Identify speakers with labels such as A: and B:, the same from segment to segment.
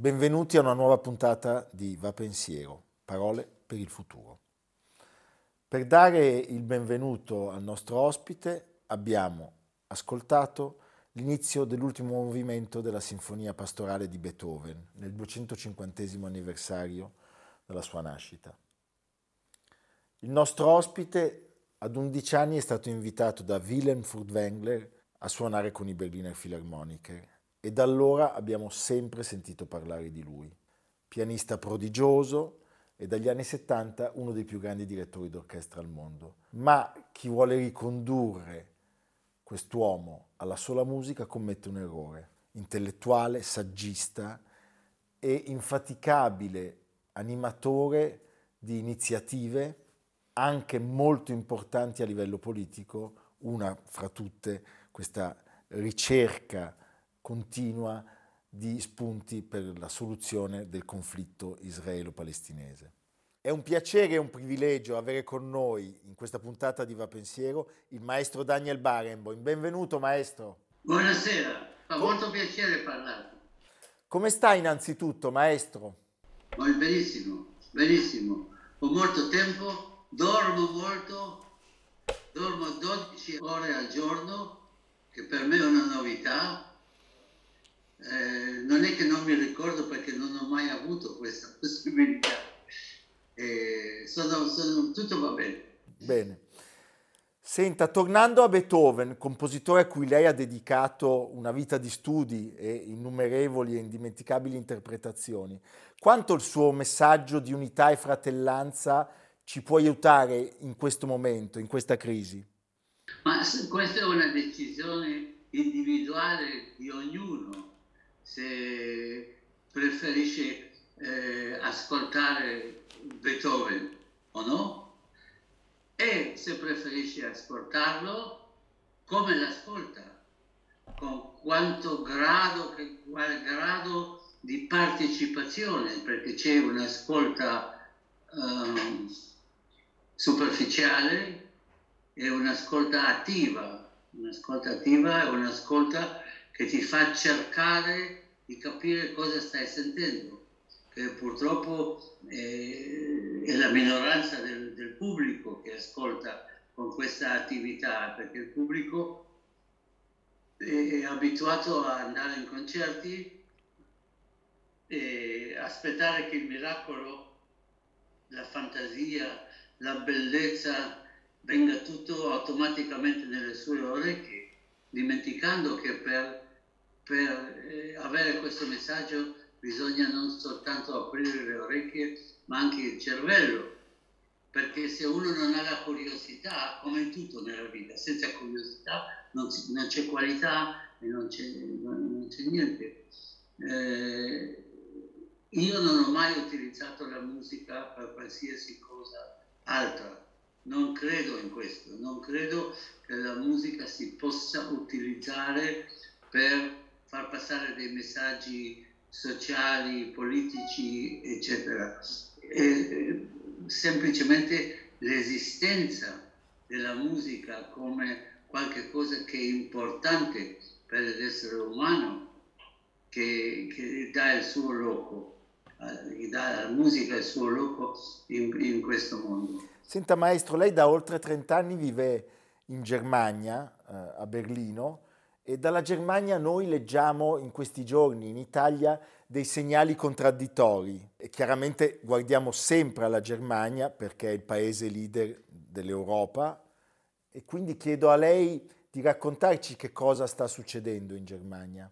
A: Benvenuti a una nuova puntata di Va Pensiero, parole per il futuro. Per dare il benvenuto al nostro ospite abbiamo ascoltato l'inizio dell'ultimo movimento della Sinfonia Pastorale di Beethoven nel 250 anniversario della sua nascita. Il nostro ospite ad 11 anni è stato invitato da Wilhelm Furtwängler a suonare con i Berliner Philharmoniker e da allora abbiamo sempre sentito parlare di lui. Pianista prodigioso e dagli anni 70 uno dei più grandi direttori d'orchestra al mondo. Ma chi vuole ricondurre quest'uomo alla sola musica commette un errore. Intellettuale, saggista e infaticabile animatore di iniziative anche molto importanti a livello politico, una fra tutte questa ricerca continua di spunti per la soluzione del conflitto israelo-palestinese. È un piacere e un privilegio avere con noi in questa puntata di Va Pensiero il maestro Daniel Barenboim. Benvenuto maestro.
B: Buonasera, fa molto piacere parlare.
A: Come sta innanzitutto maestro?
B: Oh, benissimo, benissimo. Ho molto tempo, dormo molto, dormo 12 ore al giorno, che per me è una novità, eh, non è che non mi ricordo perché non ho mai avuto questa possibilità. Eh, sono, sono, tutto va bene.
A: Bene. Senta, tornando a Beethoven, compositore a cui lei ha dedicato una vita di studi e innumerevoli e indimenticabili interpretazioni, quanto il suo messaggio di unità e fratellanza ci può aiutare in questo momento, in questa crisi?
B: Ma questa è una decisione individuale di ognuno se preferisce eh, ascoltare Beethoven o no, e se preferisce ascoltarlo, come l'ascolta, con quanto grado, quale grado di partecipazione, perché c'è un'ascolta um, superficiale e un'ascolta attiva. Un'ascolta attiva è un'ascolta che ti fa cercare di capire cosa stai sentendo, che purtroppo eh, è la minoranza del, del pubblico che ascolta con questa attività, perché il pubblico è abituato a andare in concerti e aspettare che il miracolo, la fantasia, la bellezza venga tutto automaticamente nelle sue orecchie, dimenticando che per per eh, avere questo messaggio bisogna non soltanto aprire le orecchie, ma anche il cervello, perché se uno non ha la curiosità, come in tutto nella vita, senza curiosità non, non c'è qualità e non c'è, non, non c'è niente. Eh, io non ho mai utilizzato la musica per qualsiasi cosa altra, non credo in questo, non credo che la musica si possa utilizzare per far passare dei messaggi sociali, politici, eccetera. E, semplicemente l'esistenza della musica come qualcosa che è importante per l'essere umano, che, che dà il suo loco, che dà alla musica il suo loco in, in questo mondo.
A: Senta maestro, lei da oltre 30 anni vive in Germania, eh, a Berlino, e dalla Germania noi leggiamo in questi giorni in Italia dei segnali contraddittori e chiaramente guardiamo sempre alla Germania perché è il paese leader dell'Europa e quindi chiedo a lei di raccontarci che cosa sta succedendo in Germania.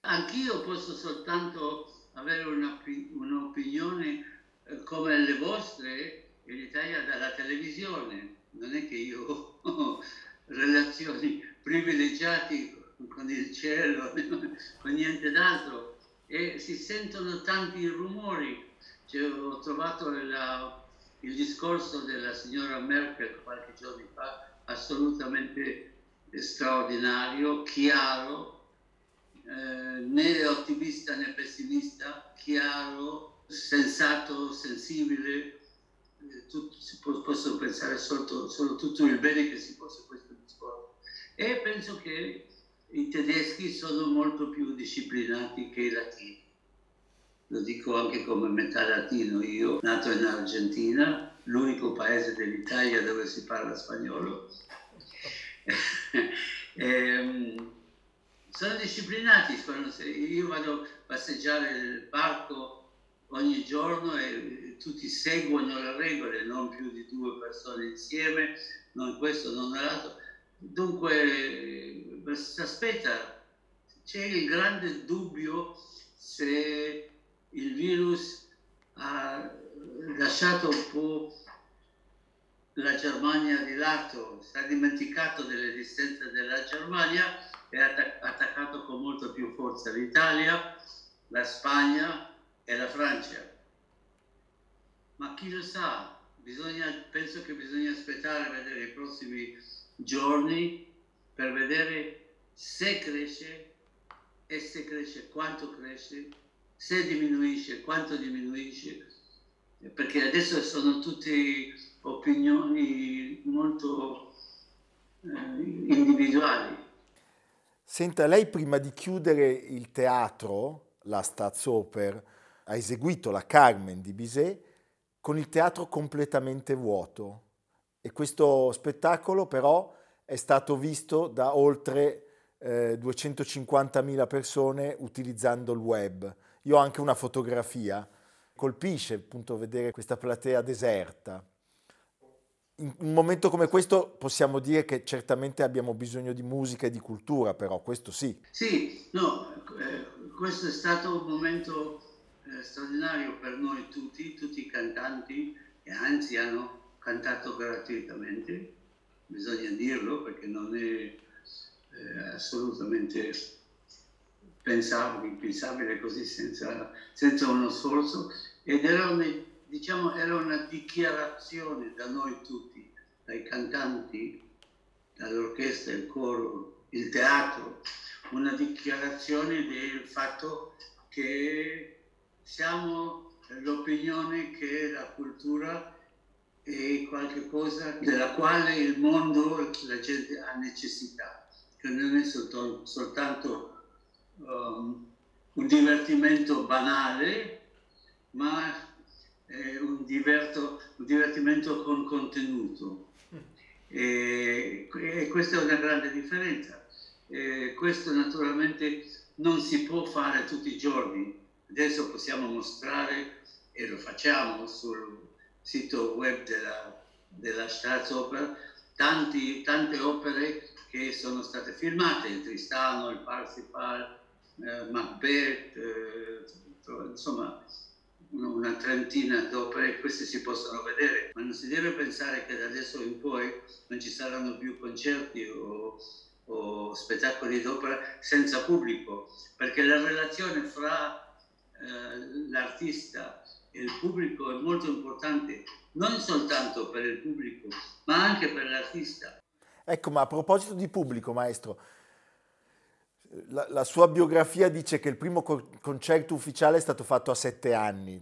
B: Anch'io posso soltanto avere un'opinione eh, come le vostre in Italia dalla televisione. Non è che io ho relazioni privilegiate con il cielo, con niente d'altro. E si sentono tanti rumori. Cioè, ho trovato la, il discorso della signora Merkel qualche giorno fa assolutamente straordinario, chiaro, eh, né ottimista né pessimista, chiaro, sensato, sensibile. Eh, tut, può, posso pensare solo, solo, tutto il bene che si possa questo. E penso che i tedeschi sono molto più disciplinati che i latini. Lo dico anche come metà latino io, nato in Argentina, l'unico paese dell'Italia dove si parla spagnolo. e, ehm, sono disciplinati, io vado a passeggiare nel parco ogni giorno e tutti seguono le regole, non più di due persone insieme, non questo, non l'altro. Dunque si aspetta, c'è il grande dubbio se il virus ha lasciato un po' la Germania di lato, si è dimenticato dell'esistenza della Germania e ha attaccato con molto più forza l'Italia, la Spagna e la Francia. Ma chi lo sa? Bisogna, penso che bisogna aspettare a vedere i prossimi giorni per vedere se cresce e se cresce quanto cresce, se diminuisce quanto diminuisce, perché adesso sono tutte opinioni molto eh, individuali.
A: Senta, lei prima di chiudere il teatro, la Staatsoper, ha eseguito la Carmen di Bizet con il teatro completamente vuoto e questo spettacolo però è stato visto da oltre eh, 250.000 persone utilizzando il web. Io ho anche una fotografia, colpisce appunto vedere questa platea deserta. In un momento come questo possiamo dire che certamente abbiamo bisogno di musica e di cultura, però questo sì.
B: Sì, no, eh, questo è stato un momento eh, straordinario per noi tutti, tutti i cantanti, e anzi hanno cantato gratuitamente bisogna dirlo perché non è eh, assolutamente pensabile, pensabile così senza, senza, uno sforzo. Ed era, una, diciamo, era una dichiarazione da noi tutti, dai cantanti, dall'orchestra, il coro, il teatro, una dichiarazione del fatto che siamo l'opinione che la cultura è qualcosa della quale il mondo, la gente ha necessità, che non è soltanto, soltanto um, un divertimento banale, ma è un, diverto, un divertimento con contenuto. E, e, questa è una grande differenza. E questo naturalmente non si può fare tutti i giorni. Adesso possiamo mostrare, e lo facciamo sul sito web della, della Staatsoper tanti, tante opere che sono state filmate, il Tristano, il Parsifal, eh, Macbeth, eh, insomma una trentina d'opere, queste si possono vedere, ma non si deve pensare che da adesso in poi non ci saranno più concerti o, o spettacoli d'opera senza pubblico, perché la relazione fra eh, l'artista il pubblico è molto importante, non soltanto per il pubblico, ma anche per l'artista.
A: Ecco, ma a proposito di pubblico, maestro, la, la sua biografia dice che il primo co- concerto ufficiale è stato fatto a sette anni,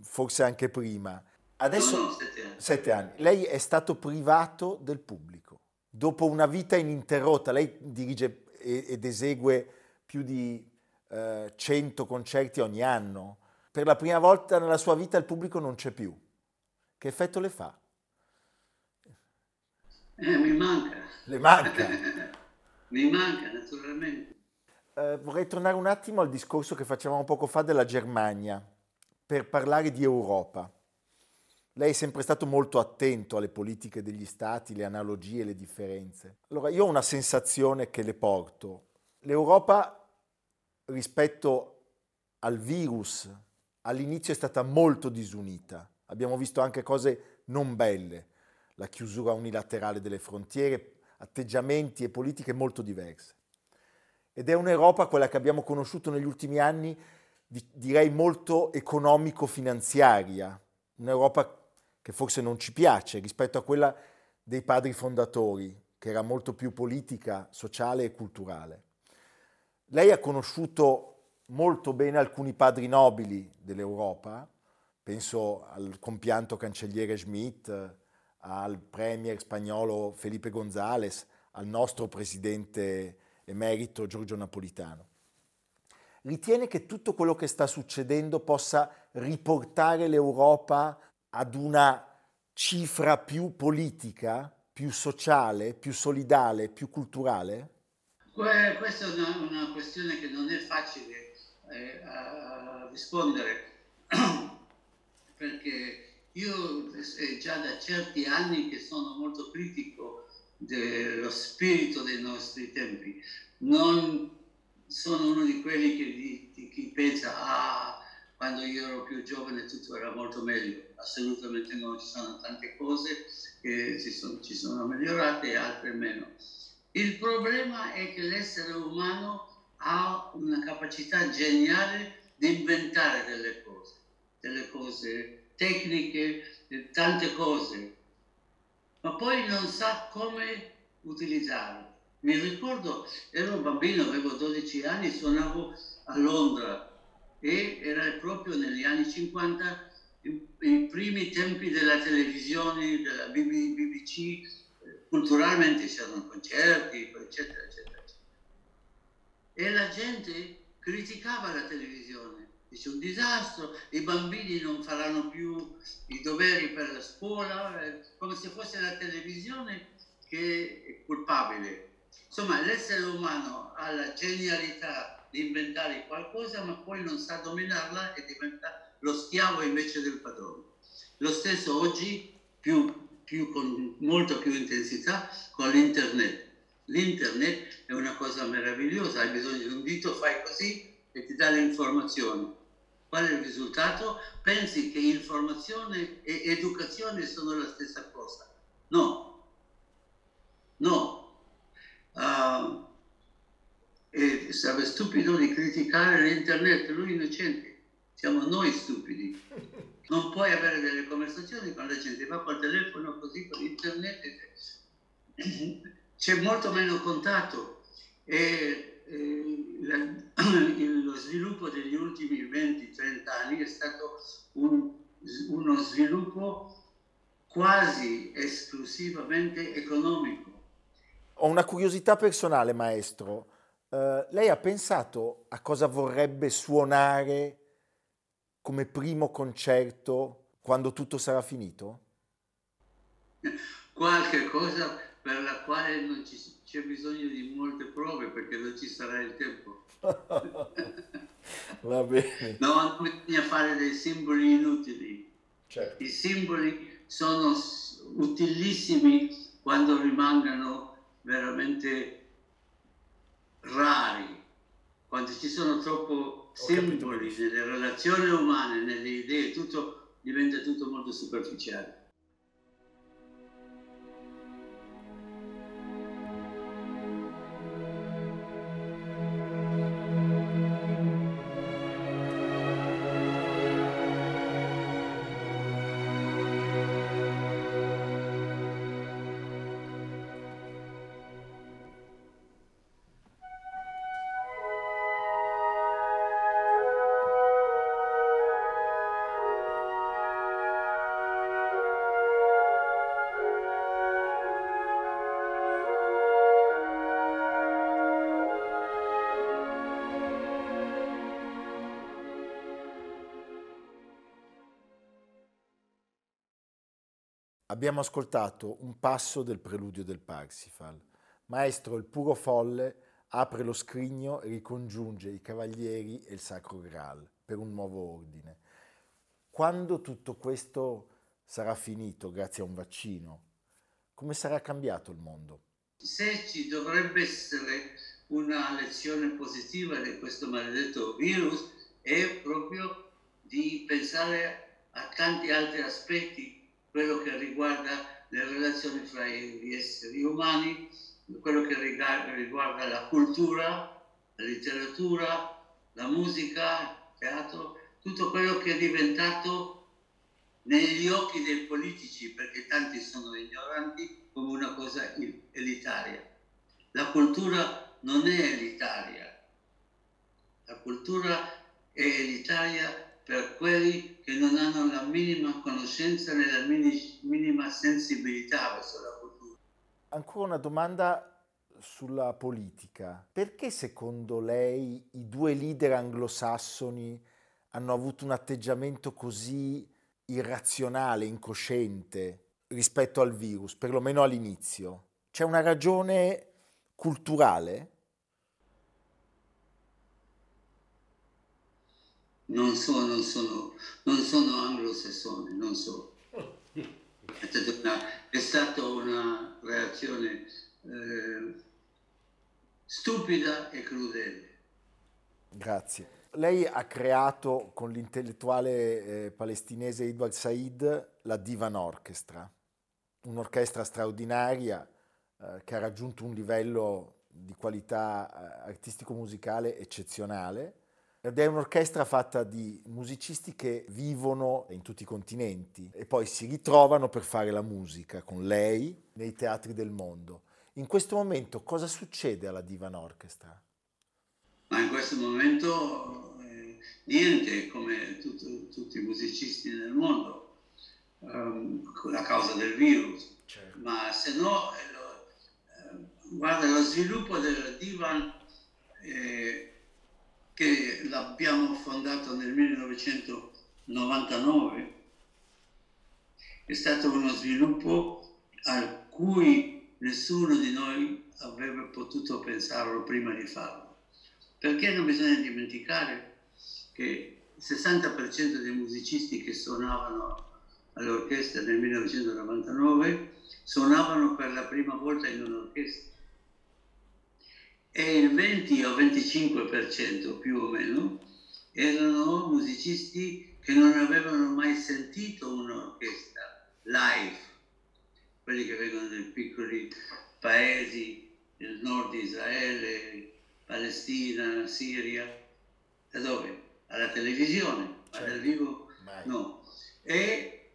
A: forse anche prima.
B: Adesso, no, no, sette, anni.
A: sette anni. Lei è stato privato del pubblico. Dopo una vita ininterrotta, lei dirige ed esegue più di eh, 100 concerti ogni anno per la prima volta nella sua vita il pubblico non c'è più. Che effetto le fa?
B: Eh, mi manca.
A: Le manca?
B: mi manca, naturalmente.
A: Eh, vorrei tornare un attimo al discorso che facevamo poco fa della Germania, per parlare di Europa. Lei è sempre stato molto attento alle politiche degli stati, le analogie, le differenze. Allora, io ho una sensazione che le porto. L'Europa rispetto al virus all'inizio è stata molto disunita. Abbiamo visto anche cose non belle, la chiusura unilaterale delle frontiere, atteggiamenti e politiche molto diverse. Ed è un'Europa, quella che abbiamo conosciuto negli ultimi anni, direi molto economico-finanziaria, un'Europa che forse non ci piace rispetto a quella dei padri fondatori, che era molto più politica, sociale e culturale. Lei ha conosciuto molto bene alcuni padri nobili dell'Europa, penso al compianto cancelliere Schmidt, al premier spagnolo Felipe González, al nostro presidente emerito Giorgio Napolitano. Ritiene che tutto quello che sta succedendo possa riportare l'Europa ad una cifra più politica, più sociale, più solidale, più culturale?
B: Questa è una, una questione che non è facile eh, a rispondere perché io è già da certi anni che sono molto critico dello spirito dei nostri tempi. Non sono uno di quelli che di chi pensa ah quando io ero più giovane tutto era molto meglio, assolutamente no, ci sono tante cose che ci sono, ci sono migliorate e altre meno. Il problema è che l'essere umano ha una capacità geniale di inventare delle cose, delle cose tecniche, tante cose, ma poi non sa come utilizzarle. Mi ricordo, ero un bambino, avevo 12 anni, suonavo a Londra e era proprio negli anni 50 i, primi tempi della televisione, della BBC, culturalmente c'erano concerti, eccetera, eccetera. E la gente criticava la televisione, dice un disastro, i bambini non faranno più i doveri per la scuola, eh, come se fosse la televisione che è colpabile. Insomma, l'essere umano ha la genialità di inventare qualcosa, ma poi non sa dominarla e diventa lo schiavo invece del padrone. Lo stesso oggi, più, più con molta più intensità, con l'internet. L'internet è una cosa meravigliosa, hai bisogno di un dito, fai così e ti dà le informazioni. Qual è il risultato? Pensi che informazione e educazione sono la stessa cosa. No, no. Uh, e sarebbe stupido di criticare l'internet, lui innocente, siamo noi stupidi. Non puoi avere delle conversazioni con la gente, va col telefono così, con internet, c'è molto meno contatto e, e la, lo sviluppo degli ultimi 20-30 anni è stato un, uno sviluppo quasi esclusivamente economico.
A: Ho una curiosità personale, maestro. Uh, lei ha pensato a cosa vorrebbe suonare come primo concerto quando tutto sarà finito?
B: Qualche cosa per la quale non ci, c'è bisogno di molte prove perché non ci sarà il tempo.
A: Va bene.
B: No, non bisogna fare dei simboli inutili.
A: Certo.
B: I simboli sono utilissimi quando rimangano veramente rari, quando ci sono troppo simboli nelle relazioni umane, nelle idee, tutto diventa tutto molto superficiale.
A: Abbiamo ascoltato un passo del preludio del Parsifal. Maestro, il puro folle apre lo scrigno e ricongiunge i cavalieri e il Sacro Graal per un nuovo ordine. Quando tutto questo sarà finito grazie a un vaccino, come sarà cambiato il mondo?
B: Se ci dovrebbe essere una lezione positiva di questo maledetto virus è proprio di pensare a tanti altri aspetti, quello che riguarda le relazioni fra gli esseri umani, quello che riguarda la cultura, la letteratura, la musica, il teatro, tutto quello che è diventato negli occhi dei politici, perché tanti sono ignoranti, come una cosa elitaria. La cultura non è elitaria, la cultura è elitaria per quelli che non hanno la minima conoscenza né la minima sensibilità verso la cultura.
A: Ancora una domanda sulla politica. Perché secondo lei i due leader anglosassoni hanno avuto un atteggiamento così irrazionale, incosciente rispetto al virus, perlomeno all'inizio? C'è una ragione culturale?
B: Non so, non sono, non sono anglosassoni, non so. È stata una, è stata una reazione eh, stupida e crudele.
A: Grazie. Lei ha creato con l'intellettuale eh, palestinese Edward Said la Divan Orchestra, un'orchestra straordinaria eh, che ha raggiunto un livello di qualità eh, artistico-musicale eccezionale ed è un'orchestra fatta di musicisti che vivono in tutti i continenti e poi si ritrovano per fare la musica con lei nei teatri del mondo. In questo momento cosa succede alla Divan Orchestra?
B: Ma in questo momento eh, niente, come tutto, tutti i musicisti nel mondo, um, a causa del virus. Certo. Ma se no, eh, lo, eh, guarda, lo sviluppo del Divan, eh, che l'abbiamo fondato nel 1999, è stato uno sviluppo a cui nessuno di noi avrebbe potuto pensarlo prima di farlo. Perché non bisogna dimenticare che il 60% dei musicisti che suonavano all'orchestra nel 1999 suonavano per la prima volta in un'orchestra e il 20 o 25% più o meno erano musicisti che non avevano mai sentito un'orchestra live quelli che vengono dai piccoli paesi del nord di Israele, Palestina, Siria, da dove? Alla televisione, ma dal certo. vivo no. E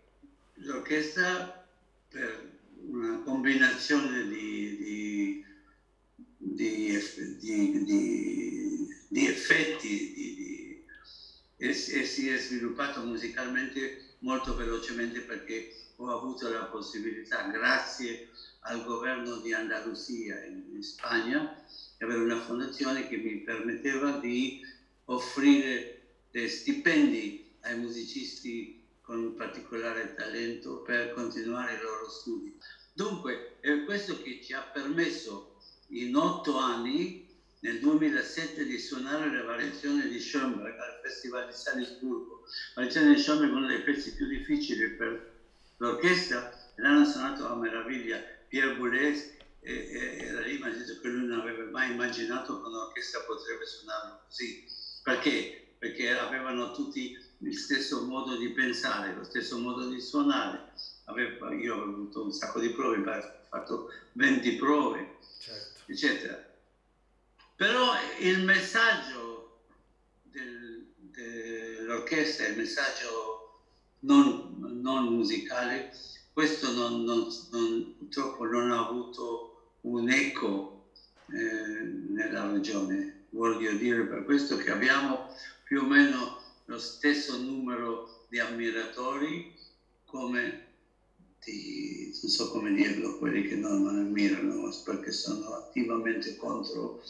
B: l'orchestra per una combinazione di, di, di, di effetti e, si è sviluppato musicalmente molto velocemente perché ho avuto la possibilità, grazie al governo di Andalusia in, in Spagna, di avere una fondazione che mi permetteva di offrire dei stipendi ai musicisti con particolare talento per continuare i loro studi. Dunque è questo che ci ha permesso in otto anni, nel 2007, di suonare la variazione di Schoenberg al Festival di Salisburgo. La variazione di Schoenberg è uno dei pezzi più difficili per l'orchestra e l'hanno suonato a meraviglia. Pierre Boulez era lì, ma ha detto che lui non aveva mai immaginato che un'orchestra potrebbe suonare così. Perché? Perché avevano tutti il stesso modo di pensare, lo stesso modo di suonare. Avevo, io avevo avuto un sacco di prove, ho fatto 20 prove, certo. Eccetera. Però il messaggio del, dell'orchestra, il messaggio non, non musicale, questo non, non, purtroppo non ha avuto un eco eh, nella regione. Voglio dire per questo che abbiamo più o meno lo stesso numero di ammiratori come di, non so come dirlo, quelli che non, non ammirano perché sono attivamente contro.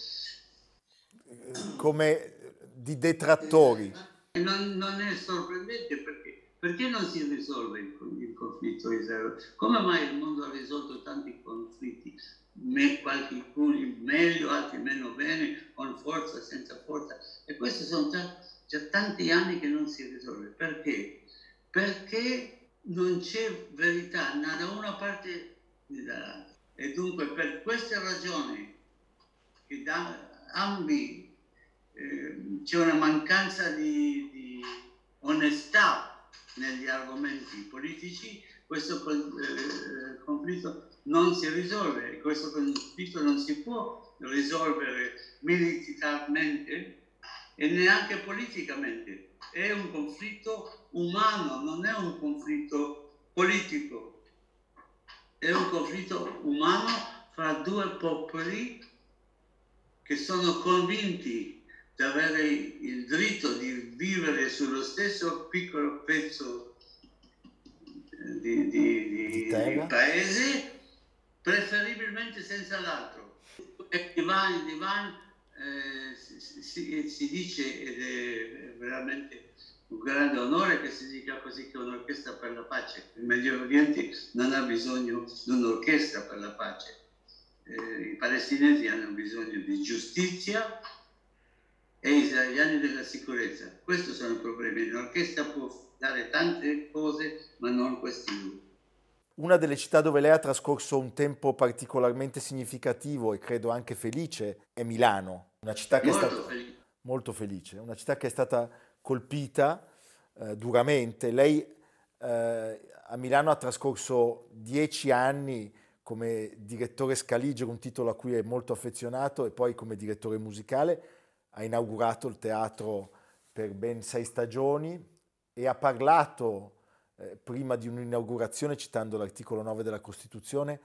A: Come di detrattori.
B: Non, non è sorprendente perché perché non si risolve il, il conflitto Israele? Come mai il mondo ha risolto tanti conflitti? Me, alcuni meglio, altri meno bene, con forza, senza forza. E questi sono già, già tanti anni che non si risolve. Perché? Perché non c'è verità né da una parte né dall'altra. E dunque per queste ragioni che da ambi eh, c'è una mancanza di, di, onestà negli argomenti politici, questo eh, conflitto non si risolve, questo conflitto non si può risolvere militarmente e neanche politicamente. È un conflitto umano, non è un conflitto politico. È un conflitto umano fra due popoli che sono convinti di avere il diritto di vivere sullo stesso piccolo pezzo di, di, di, di paese, preferibilmente senza l'altro. Divan, divan eh, si, si, si, dice, ed è veramente un grande onore che si dica così che un'orchestra per la pace. Il Medio Oriente non ha bisogno di un'orchestra per la pace. Eh, I palestinesi hanno bisogno di giustizia e gli israeliani della sicurezza. Questi sono i problemi. L'orchestra può dare tante cose, ma non questi due.
A: Una delle città dove lei ha trascorso un tempo particolarmente significativo e credo anche felice è Milano, una città che molto è stata felice. molto felice, una città che è stata colpita eh, duramente. Lei eh, a Milano ha trascorso dieci anni come direttore scaligero, un titolo a cui è molto affezionato, e poi come direttore musicale. Ha inaugurato il teatro per ben sei stagioni e ha parlato eh, prima di un'inaugurazione, citando l'articolo 9 della Costituzione,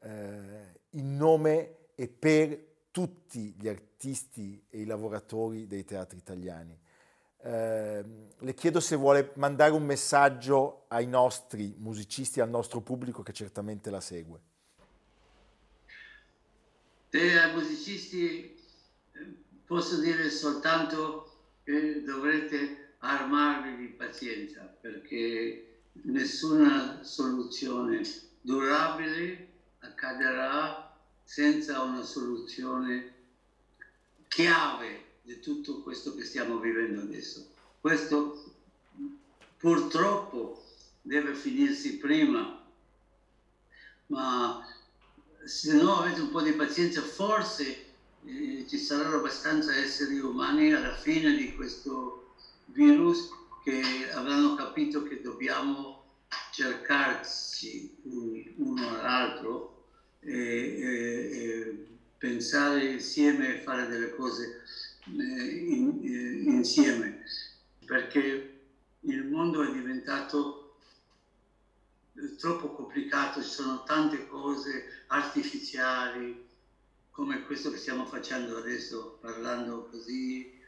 A: eh, in nome e per tutti gli artisti e i lavoratori dei teatri italiani. Eh, le chiedo se vuole mandare un messaggio ai nostri musicisti, al nostro pubblico che certamente la segue.
B: E ai musicisti eh, posso dire soltanto che dovrete armarvi di pazienza perché nessuna soluzione durabile accadrà senza una soluzione chiave di tutto questo che stiamo vivendo adesso. Questo purtroppo deve finirsi prima, ma se no avete un po' di pazienza, forse eh, ci saranno abbastanza esseri umani alla fine di questo virus che avranno capito che dobbiamo cercarci uno all'altro e, e, e pensare insieme e fare delle cose eh, in, eh, insieme, perché il mondo è diventato troppo complicato, ci sono tante cose artificiali, come questo che stiamo facendo adesso, parlando così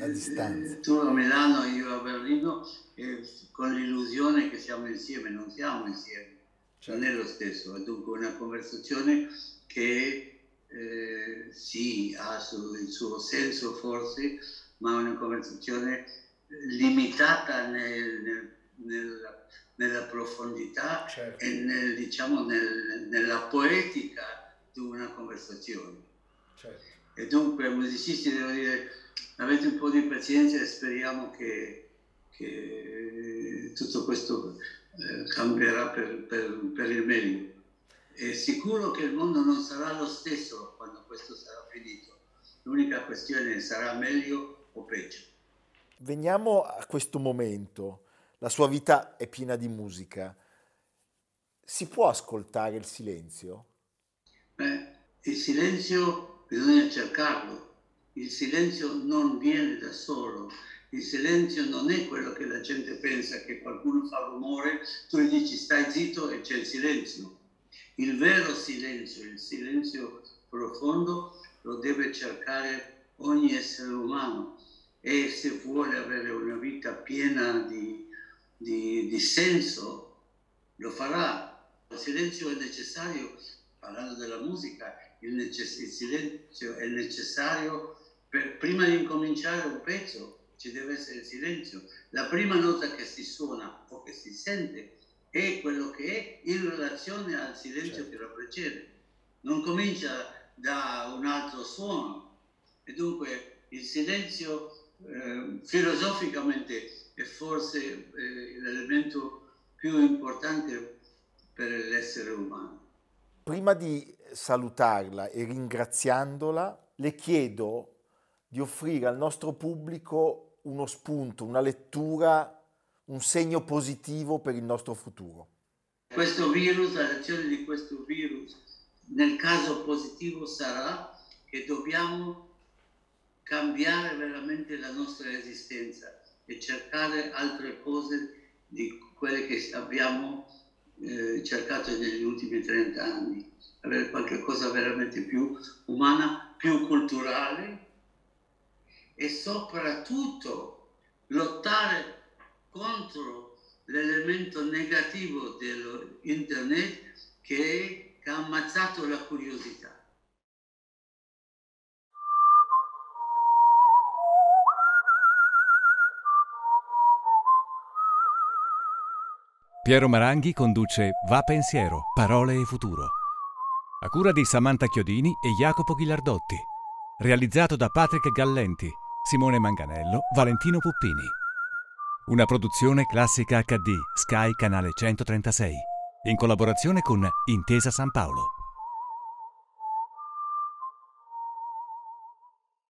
A: a distanza.
B: Eh, tu a Milano, io a Berlino, eh, con l'illusione che siamo insieme, non siamo insieme, certo. non è lo stesso, è dunque una conversazione che eh, sì, ha il suo senso forse, ma è una conversazione limitata nel, nel, nel, nella profondità certo. e diciamo, nella poetica di una conversazione. Certo. E dunque, musicisti, devo dire, avete un po' di pazienza e speriamo che, che tutto questo eh, cambierà per, per, per il meglio. È sicuro che il mondo non sarà lo stesso quando questo sarà finito. L'unica questione è sarà meglio o peggio.
A: Veniamo a questo momento. La sua vita è piena di musica. Si può ascoltare il silenzio?
B: Beh, il silenzio bisogna cercarlo. Il silenzio non viene da solo. Il silenzio non è quello che la gente pensa, che qualcuno fa rumore, tu gli dici stai zitto e c'è il silenzio il vero silenzio, il silenzio profondo, lo deve cercare ogni essere umano e se vuole avere una vita piena di, di, di senso, lo farà. Il silenzio è necessario, parlando della musica, il, necess- il silenzio è necessario per, prima di incominciare un pezzo, ci deve essere il silenzio. La prima nota che si suona o che si sente è quello che è in relazione al silenzio certo. che lo precede. Non comincia da un altro suono e dunque il silenzio eh, filosoficamente è forse eh, l'elemento più importante per l'essere umano.
A: Prima di salutarla e ringraziandola, le chiedo di offrire al nostro pubblico uno spunto, una lettura, un segno positivo per il nostro futuro.
B: Questo virus, la lezione di questo virus, nel caso positivo sarà che dobbiamo cambiare veramente la nostra esistenza e cercare altre cose di quelle che abbiamo eh, cercato negli ultimi 30 anni, avere qualcosa veramente più umana, più culturale e soprattutto lottare contro l'elemento negativo dell'internet che, ha ammazzato la curiosità.
C: Piero Maranghi conduce Va Pensiero, Parole e Futuro. A cura di Samantha Chiodini e Jacopo Ghilardotti. Realizzato da Patrick Gallenti, Simone Manganello, Valentino Puppini. Una produzione classica HD, Sky Canale 136. In collaborazione con Intesa San Paolo.